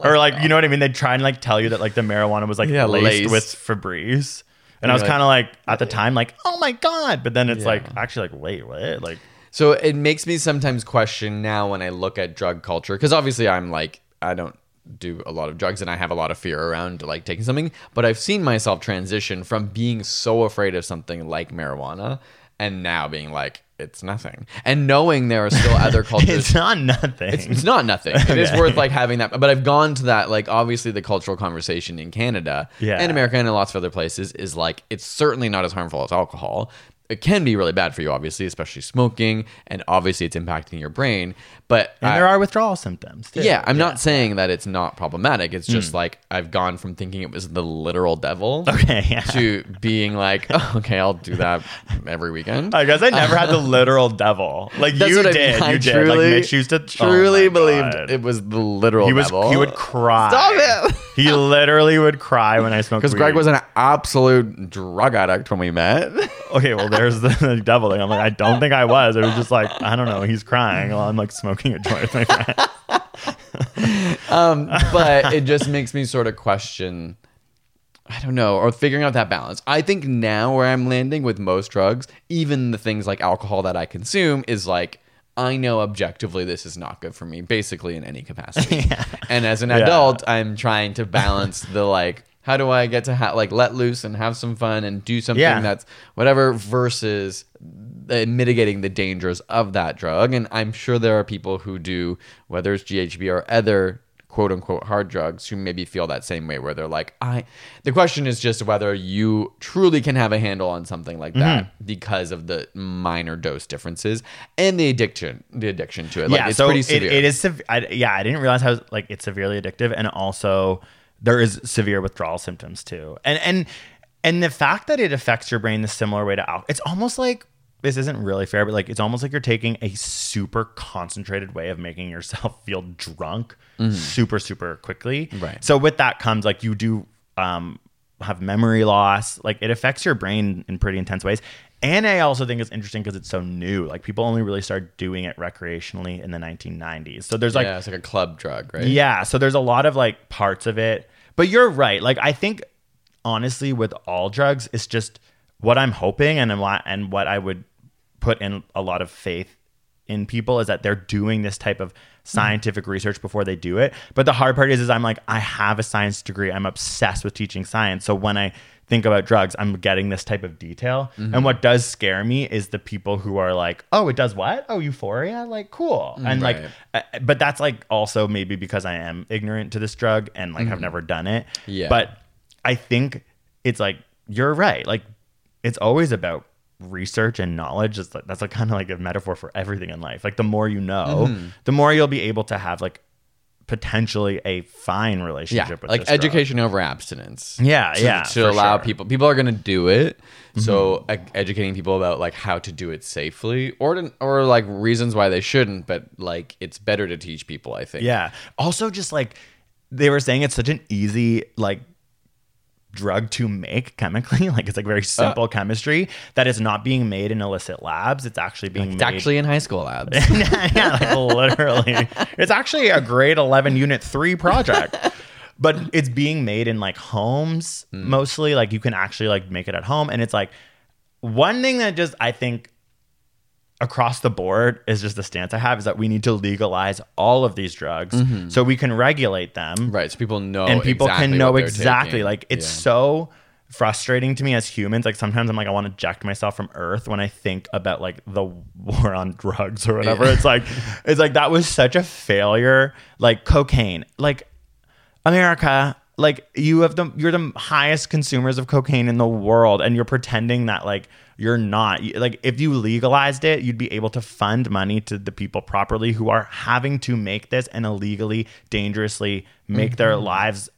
Speaker 2: Oh or like, you know what I mean? They'd try and like tell you that like the marijuana was like yeah, laced, laced with Febreze. And, I was like, kind of like at the time, like, oh my god! But then it's yeah. like actually like, wait, what? Like,
Speaker 3: so it makes me sometimes question now when I look at drug culture because obviously I'm like, I don't do a lot of drugs and I have a lot of fear around like taking something, but I've seen myself transition from being so afraid of something like marijuana and now being like, it's nothing. And knowing there are still other cultures. it's
Speaker 2: not nothing.
Speaker 3: It's, it's not nothing. It's okay. worth like having that. But I've gone to that, like, obviously the cultural conversation in Canada yeah. and America and in lots of other places is like, it's certainly not as harmful as alcohol it can be really bad for you, obviously, especially smoking, and obviously it's impacting your brain. But
Speaker 2: and I, there are withdrawal symptoms.
Speaker 3: Too. Yeah, I'm yeah. not saying that it's not problematic. It's just mm. like I've gone from thinking it was the literal devil, okay, yeah. to being like, oh, okay, I'll do that every weekend.
Speaker 2: I guess I never had the literal devil. Like you did, I mean. you did. Truly, like Mitch
Speaker 3: used to oh truly oh believed God. it was the literal he was,
Speaker 2: devil. He would cry.
Speaker 3: Stop it
Speaker 2: he literally would cry when I smoked. Because
Speaker 3: Greg was an absolute drug addict when we met.
Speaker 2: okay, well, there's the, the devil I'm like, I don't think I was. It was just like, I don't know. He's crying while I'm like smoking a joint with my friends. um,
Speaker 3: but it just makes me sort of question. I don't know, or figuring out that balance. I think now where I'm landing with most drugs, even the things like alcohol that I consume, is like I know objectively this is not good for me, basically in any capacity. yeah. And as an adult, yeah. I'm trying to balance the like, how do I get to ha- like let loose and have some fun and do something yeah. that's whatever versus mitigating the dangers of that drug. And I'm sure there are people who do, whether it's GHB or other quote unquote hard drugs who maybe feel that same way where they're like i the question is just whether you truly can have a handle on something like that mm-hmm. because of the minor dose differences and the addiction the addiction to it like yeah, it's so pretty severe it,
Speaker 2: it is sev- I, yeah i didn't realize how like it's severely addictive and also there is severe withdrawal symptoms too and and and the fact that it affects your brain the similar way to alcohol it's almost like this isn't really fair, but like it's almost like you're taking a super concentrated way of making yourself feel drunk mm-hmm. super, super quickly.
Speaker 3: Right.
Speaker 2: So with that comes like you do um, have memory loss. Like it affects your brain in pretty intense ways. And I also think it's interesting because it's so new. Like people only really started doing it recreationally in the 1990s. So there's like
Speaker 3: yeah, it's like a club drug, right?
Speaker 2: Yeah. So there's a lot of like parts of it. But you're right. Like I think honestly with all drugs, it's just what I'm hoping and and what I would put in a lot of faith in people is that they're doing this type of scientific mm research before they do it. But the hard part is, is I'm like, I have a science degree. I'm obsessed with teaching science. So when I think about drugs, I'm getting this type of detail. Mm-hmm. And what does scare me is the people who are like, oh, it does what? Oh, euphoria? Like, cool. Mm, and right. like, uh, but that's like also maybe because I am ignorant to this drug and like mm I've mm-hmm. never done it. Yeah. But I think it's like, you're right. Like, it's always about research and knowledge is like, that's like kind of like a metaphor for everything in life. Like the more you know, mm-hmm. the more you'll be able to have like potentially a fine relationship yeah,
Speaker 3: with like education over abstinence.
Speaker 2: Yeah,
Speaker 3: to,
Speaker 2: yeah.
Speaker 3: To allow sure. people, people are going to do it. Mm-hmm. So educating people about like how to do it safely, or or like reasons why they shouldn't, but like it's better to teach people. I think.
Speaker 2: Yeah. Also, just like they were saying, it's such an easy like drug to make chemically. like it's like very uh, simple uh, chemistry that is not being made in illicit labs. It's actually being
Speaker 3: it's made... actually in high school labs. yeah, yeah
Speaker 2: like literally. It's actually a grade 11 unit 3 project. But it's being made in like homes mm. mostly. Like you can actually like make it at home and it's like one thing that just I think across the board is just the stance I have is that we need to legalize all of these drugs mm-hmm. so we can regulate them.
Speaker 3: Right. So people know
Speaker 2: and people exactly can know exactly. Taking. Like it's yeah. so frustrating to me as humans. Like sometimes I'm like, I want to eject myself from Earth when I think about like the war on drugs or whatever. Yeah. It's like it's like that was such a failure. Like cocaine. Like America, like you have the you're the highest consumers of cocaine in the world and you're pretending that like you're not like if you legalized it you'd be able to fund money to the people properly who are having to make this and illegally dangerously make mm-hmm. their lives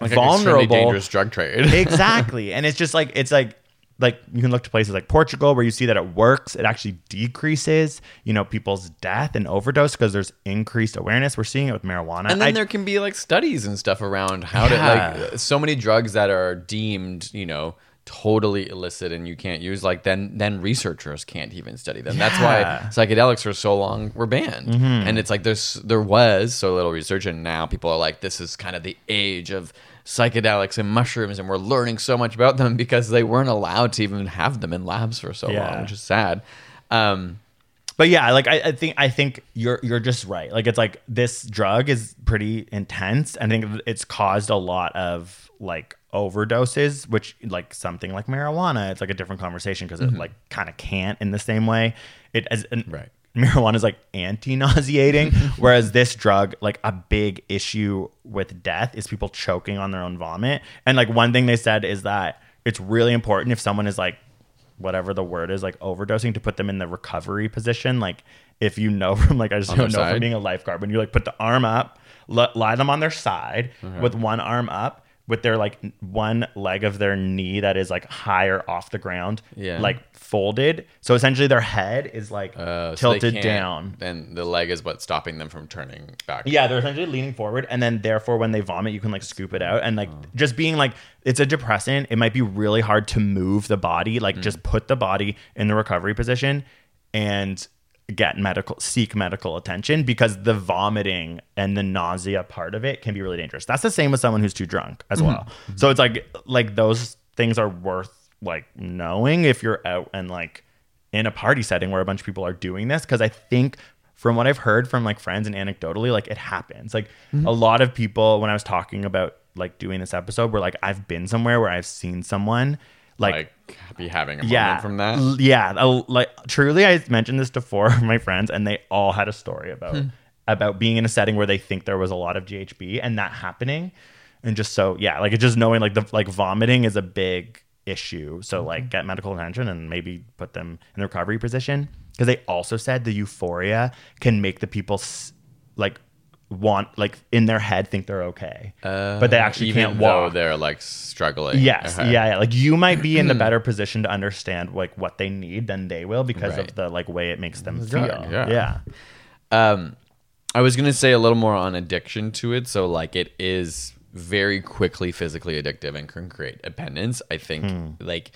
Speaker 2: like vulnerable dangerous
Speaker 3: drug trade
Speaker 2: exactly and it's just like it's like like you can look to places like Portugal where you see that it works. It actually decreases, you know, people's death and overdose because there's increased awareness. We're seeing it with marijuana.
Speaker 3: And then I, there can be like studies and stuff around how yeah. to like so many drugs that are deemed, you know, totally illicit and you can't use like then then researchers can't even study them. Yeah. That's why psychedelics for so long were banned. Mm-hmm. And it's like there's there was so little research and now people are like this is kind of the age of psychedelics and mushrooms, and we're learning so much about them because they weren't allowed to even have them in labs for so yeah. long, which is sad. Um,
Speaker 2: but yeah, like I, I, think I think you're you're just right. Like it's like this drug is pretty intense. I think it's caused a lot of like overdoses, which like something like marijuana, it's like a different conversation because mm-hmm. it like kind of can't in the same way. It as an, right marijuana is like anti-nauseating whereas this drug like a big issue with death is people choking on their own vomit and like one thing they said is that it's really important if someone is like whatever the word is like overdosing to put them in the recovery position like if you know from like i just don't know side. from being a lifeguard when you like put the arm up l- lie them on their side with one arm up with their like one leg of their knee that is like higher off the ground, yeah. like folded. So essentially their head is like uh, tilted so down.
Speaker 3: And the leg is what's stopping them from turning back.
Speaker 2: Yeah, they're essentially leaning forward. And then therefore, when they vomit, you can like scoop it out. And like oh. just being like, it's a depressant. It might be really hard to move the body. Like mm. just put the body in the recovery position and get medical seek medical attention because the vomiting and the nausea part of it can be really dangerous. That's the same with someone who's too drunk as mm-hmm. well. So it's like like those things are worth like knowing if you're out and like in a party setting where a bunch of people are doing this because I think from what I've heard from like friends and anecdotally like it happens. Like mm-hmm. a lot of people when I was talking about like doing this episode were like I've been somewhere where I've seen someone like, like
Speaker 3: be having a yeah, from that.
Speaker 2: Yeah, like truly, I mentioned this to four of my friends, and they all had a story about hmm. about being in a setting where they think there was a lot of GHB and that happening, and just so yeah, like just knowing like the like vomiting is a big issue. So mm-hmm. like get medical attention and maybe put them in the recovery position because they also said the euphoria can make the people s- like want like in their head think they're okay uh, but they uh, actually can't walk
Speaker 3: they're like struggling
Speaker 2: yes yeah, yeah, like you might be in the better position to understand like what they need than they will because right. of the like way it makes them feel yeah, yeah. Um,
Speaker 3: i was gonna say a little more on addiction to it so like it is very quickly physically addictive and can create dependence i think hmm. like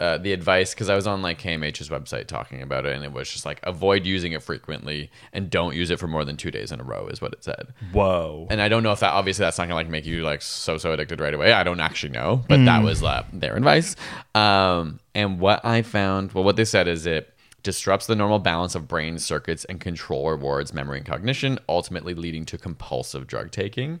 Speaker 3: uh, the advice because I was on like CAMH's website talking about it, and it was just like avoid using it frequently and don't use it for more than two days in a row is what it said.
Speaker 2: Whoa!
Speaker 3: And I don't know if that obviously that's not gonna like make you like so so addicted right away. I don't actually know, but mm. that was uh, their advice. Um, and what I found, well, what they said is it disrupts the normal balance of brain circuits and control rewards, memory, and cognition, ultimately leading to compulsive drug taking.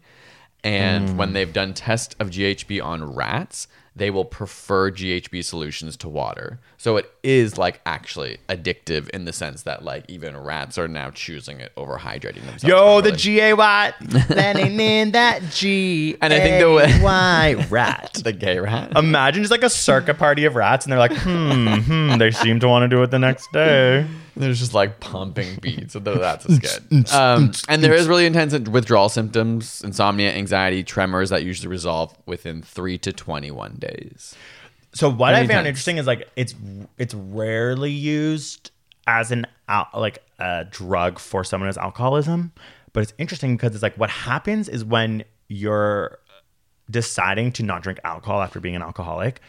Speaker 3: And mm. when they've done tests of GHB on rats, they will prefer GHB solutions to water. So it is like actually addictive in the sense that like even rats are now choosing it over hydrating themselves.
Speaker 2: Yo, properly. the G A Y Letting in that G.
Speaker 3: And I think the way
Speaker 2: why rat,
Speaker 3: the gay rat.
Speaker 2: Imagine just like a circuit party of rats, and they're like, hmm, hmm. They seem to want to do it the next day
Speaker 3: there's just like pumping beats. So that's a skit. Um, and there is really intense withdrawal symptoms, insomnia, anxiety, tremors that usually resolve within three to 21 days.
Speaker 2: So what Very I found intense. interesting is like it's it's rarely used as an al- like a drug for someone who's alcoholism, but it's interesting because it's like what happens is when you're deciding to not drink alcohol after being an alcoholic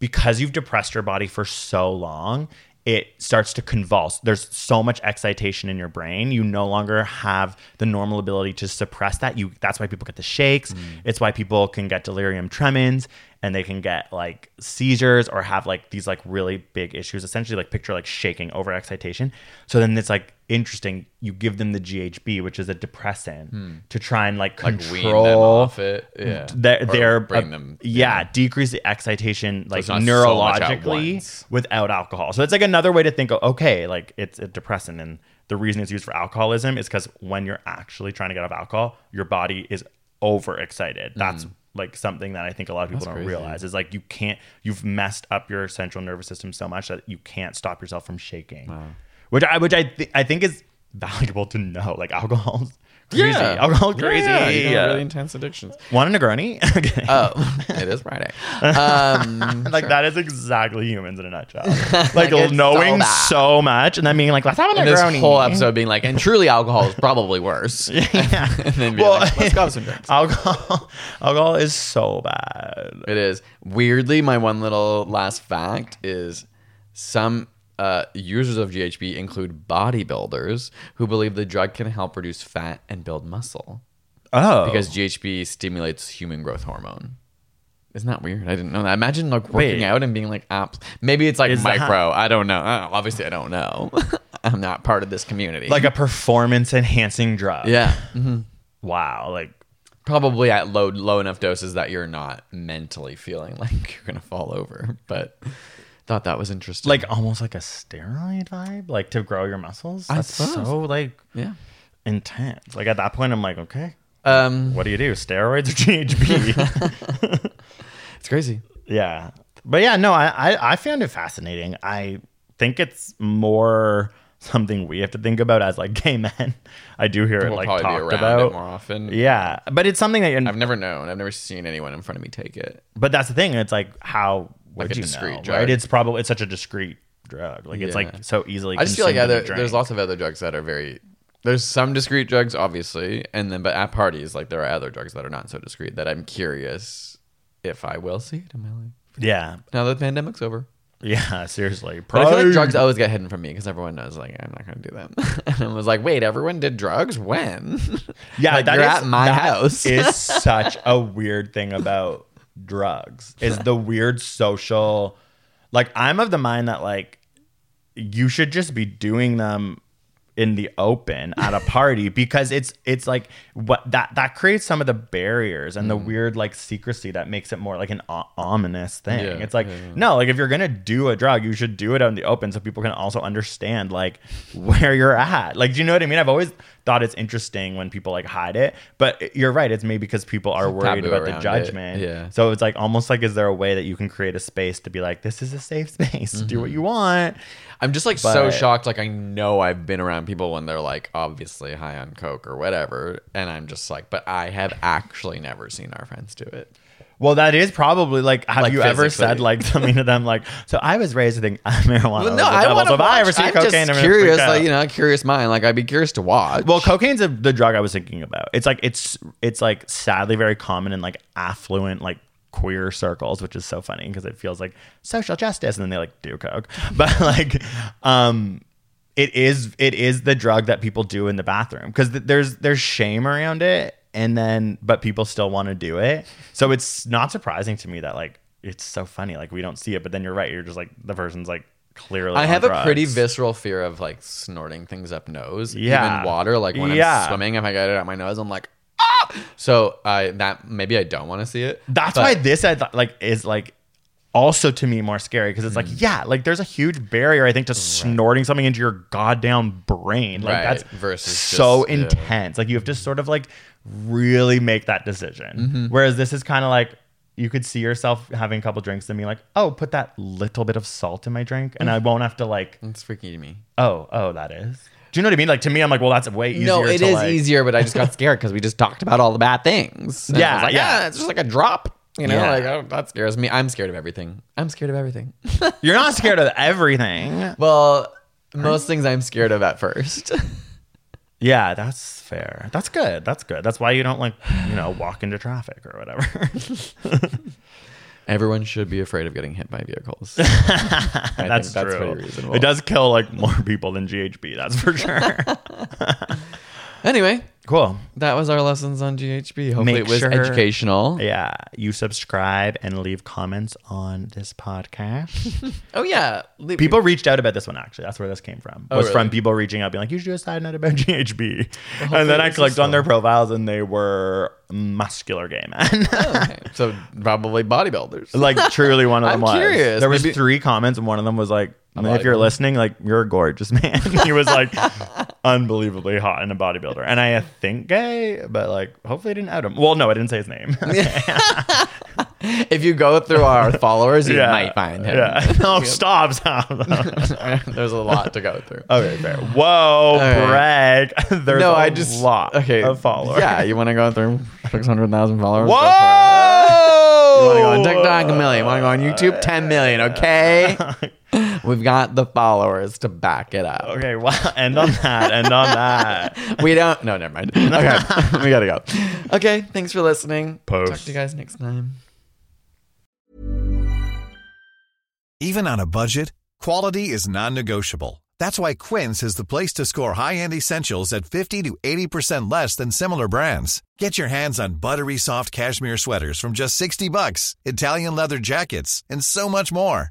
Speaker 2: because you've depressed your body for so long, it starts to convulse. There's so much excitation in your brain. You no longer have the normal ability to suppress that. You that's why people get the shakes. Mm. It's why people can get delirium tremens and they can get like seizures or have like these like really big issues essentially like picture like shaking over excitation so then it's like interesting you give them the ghb which is a depressant hmm. to try and like control like wean them off it yeah their, uh, bring uh, them yeah, yeah, decrease the excitation like so neurologically so without alcohol so it's like another way to think okay like it's a depressant and the reason it's used for alcoholism is because when you're actually trying to get off alcohol your body is overexcited that's mm like something that I think a lot of people That's don't crazy. realize is like you can't you've messed up your central nervous system so much that you can't stop yourself from shaking. Wow. Which I which I th- I think is valuable to know. Like alcohol
Speaker 3: crazy.
Speaker 2: Yeah. Alcohol crazy.
Speaker 3: Yeah, really intense addictions.
Speaker 2: Want a Negroni?
Speaker 3: okay. Oh, it is Friday.
Speaker 2: Um, like sure. that is exactly humans in a nutshell. Like, like knowing so, so, much and then being like, let's have a
Speaker 3: Negroni. This whole episode being like, and truly alcohol is probably worse. yeah. and then
Speaker 2: being well, like, let's go have some drinks. Alcohol, alcohol is so bad.
Speaker 3: It is. Weirdly, my one little last fact is some uh, users of GHB include bodybuilders who believe the drug can help reduce fat and build muscle.
Speaker 2: Oh.
Speaker 3: Because GHB stimulates human growth hormone. Isn't that weird? I didn't know that. Imagine like working Wait. out and being like, ah, maybe it's like Is micro. That- I don't know. Uh, obviously, I don't know. I'm not part of this community.
Speaker 2: Like a performance enhancing drug.
Speaker 3: Yeah.
Speaker 2: Mm-hmm. Wow. Like
Speaker 3: probably at low low enough doses that you're not mentally feeling like you're gonna fall over, but Thought that was interesting.
Speaker 2: Like almost like a steroid vibe, like to grow your muscles. That's so like yeah. intense. Like at that point, I'm like, okay, um, what do you do? Steroids or
Speaker 3: GHB? it's crazy.
Speaker 2: Yeah, but yeah, no, I, I I found it fascinating. I think it's more something we have to think about as like gay men. I do hear it like talked about
Speaker 3: more often.
Speaker 2: Yeah, but it's something that I've
Speaker 3: never known. I've never seen anyone in front of me take it.
Speaker 2: But that's the thing. It's like how like a discreet know, drug, right? It's probably it's such a discreet drug. Like it's like so easily. I just feel like other,
Speaker 3: there's lots of other drugs that are very. There's some discreet drugs, obviously, and then but at parties, like there are other drugs that are not so discreet. That I'm curious if I will see it in my life.
Speaker 2: Yeah.
Speaker 3: Now that the pandemic's over.
Speaker 2: Yeah, seriously.
Speaker 3: But I feel like drugs always get hidden from me because everyone knows, like, I'm not going to do that. and I was like, wait, everyone did drugs? When?
Speaker 2: Yeah, like, you're is, at
Speaker 3: my house.
Speaker 2: is such a weird thing about drugs is the weird social like i'm of the mind that like you should just be doing them in the open at a party because it's it's like what that that creates some of the barriers and mm. the mm-hmm. weird like secrecy that makes it more like an o- ominous thing. Yeah, it's like yeah, yeah. no, like if you're gonna do a drug, you should do it out in the open so people can also understand like where you're at. Like, do you know what I mean? I've always thought it's interesting when people like hide it, but you're right. It's maybe because people are worried about the judgment. It. Yeah. So it's like almost like is there a way that you can create a space to be like this is a safe space, mm-hmm. do what mm-hmm. you want,
Speaker 3: I'm just like but, so shocked. Like I know I've been around people when they're like obviously high on coke or whatever, and I'm just like, but I have actually never seen our friends do it.
Speaker 2: Well, that is probably like. Have like you physically. ever said like something to them like? So I was raised to think marijuana. Well, no, I want to. So watch, I ever see I'm cocaine,
Speaker 3: just I'm curious, like you know, curious mind. Like I'd be curious to watch.
Speaker 2: Well, cocaine's a, the drug I was thinking about. It's like it's it's like sadly very common in like affluent like queer circles, which is so funny because it feels like social justice, and then they like do coke, but like, um, it is it is the drug that people do in the bathroom because th- there's there's shame around it, and then but people still want to do it, so it's not surprising to me that like it's so funny like we don't see it, but then you're right, you're just like the person's like clearly.
Speaker 3: I have drugs. a pretty visceral fear of like snorting things up nose. Yeah, even water. Like when yeah. I'm swimming, if I get it out my nose, I'm like, So I that maybe I don't want to see it.
Speaker 2: That's but, why this I th- like is like also to me more scary because it's like mm. yeah like there's a huge barrier i think to right. snorting something into your goddamn brain like right. that's versus so just, intense yeah. like you have to sort of like really make that decision mm-hmm. whereas this is kind of like you could see yourself having a couple drinks and be like, oh, put that little bit of salt in my drink and I mm. won't have to like.
Speaker 3: It's freaky to me.
Speaker 2: Oh, oh, that is. Do you know what I mean? Like to me, I'm like, well, that's way easier. No,
Speaker 3: it is
Speaker 2: like...
Speaker 3: easier, but I just got scared because we just talked about all the bad things.
Speaker 2: And yeah,
Speaker 3: like,
Speaker 2: yeah, yeah,
Speaker 3: it's just like a drop. You know, yeah. like oh, that scares me. I'm scared of everything. I'm scared of everything.
Speaker 2: You're not scared of everything.
Speaker 3: Well, most things I'm scared of at first.
Speaker 2: yeah, that's fair. That's good. That's good. That's why you don't like, you know, walk into traffic or whatever.
Speaker 3: Everyone should be afraid of getting hit by vehicles.
Speaker 2: that's, that's true. reasonable. It does kill like more people than GHB, that's for sure.
Speaker 3: anyway,
Speaker 2: Cool.
Speaker 3: That was our lessons on GHB. Hopefully, Make it was sure- educational.
Speaker 2: Yeah, you subscribe and leave comments on this podcast.
Speaker 3: Oh yeah,
Speaker 2: Le- people reached out about this one actually. That's where this came from. Oh, was really? from people reaching out, being like, "You should do a side note about GHB." and then I clicked on their profiles, and they were muscular gay
Speaker 3: men. Oh, okay. So probably bodybuilders.
Speaker 2: like truly, one of them I'm was. curious. There was Maybe- three comments, and one of them was like, "If you're listening, like you're a gorgeous man." he was like, unbelievably hot and a bodybuilder, and I think gay, but like hopefully I didn't out him. Well, no, I didn't say his name.
Speaker 3: if you go through our followers, you yeah. might find him.
Speaker 2: Yeah. No, oh, stop, stop.
Speaker 3: There's a lot to go through.
Speaker 2: Okay, fair. Whoa, brag. Right. There's no, a I just, lot okay, of followers.
Speaker 3: Yeah, you want to go through 600,000 followers? Whoa! You want
Speaker 2: to go on TikTok? A million. Want to go on YouTube? 10 million, okay? We've got the followers to back it up.
Speaker 3: Okay, well, end on that. End on that.
Speaker 2: we don't. No, never mind. Okay, we gotta go. Okay, thanks for listening. Post. Talk to you guys next time.
Speaker 8: Even on a budget, quality is non-negotiable. That's why Quince is the place to score high-end essentials at fifty to eighty percent less than similar brands. Get your hands on buttery soft cashmere sweaters from just sixty bucks, Italian leather jackets, and so much more.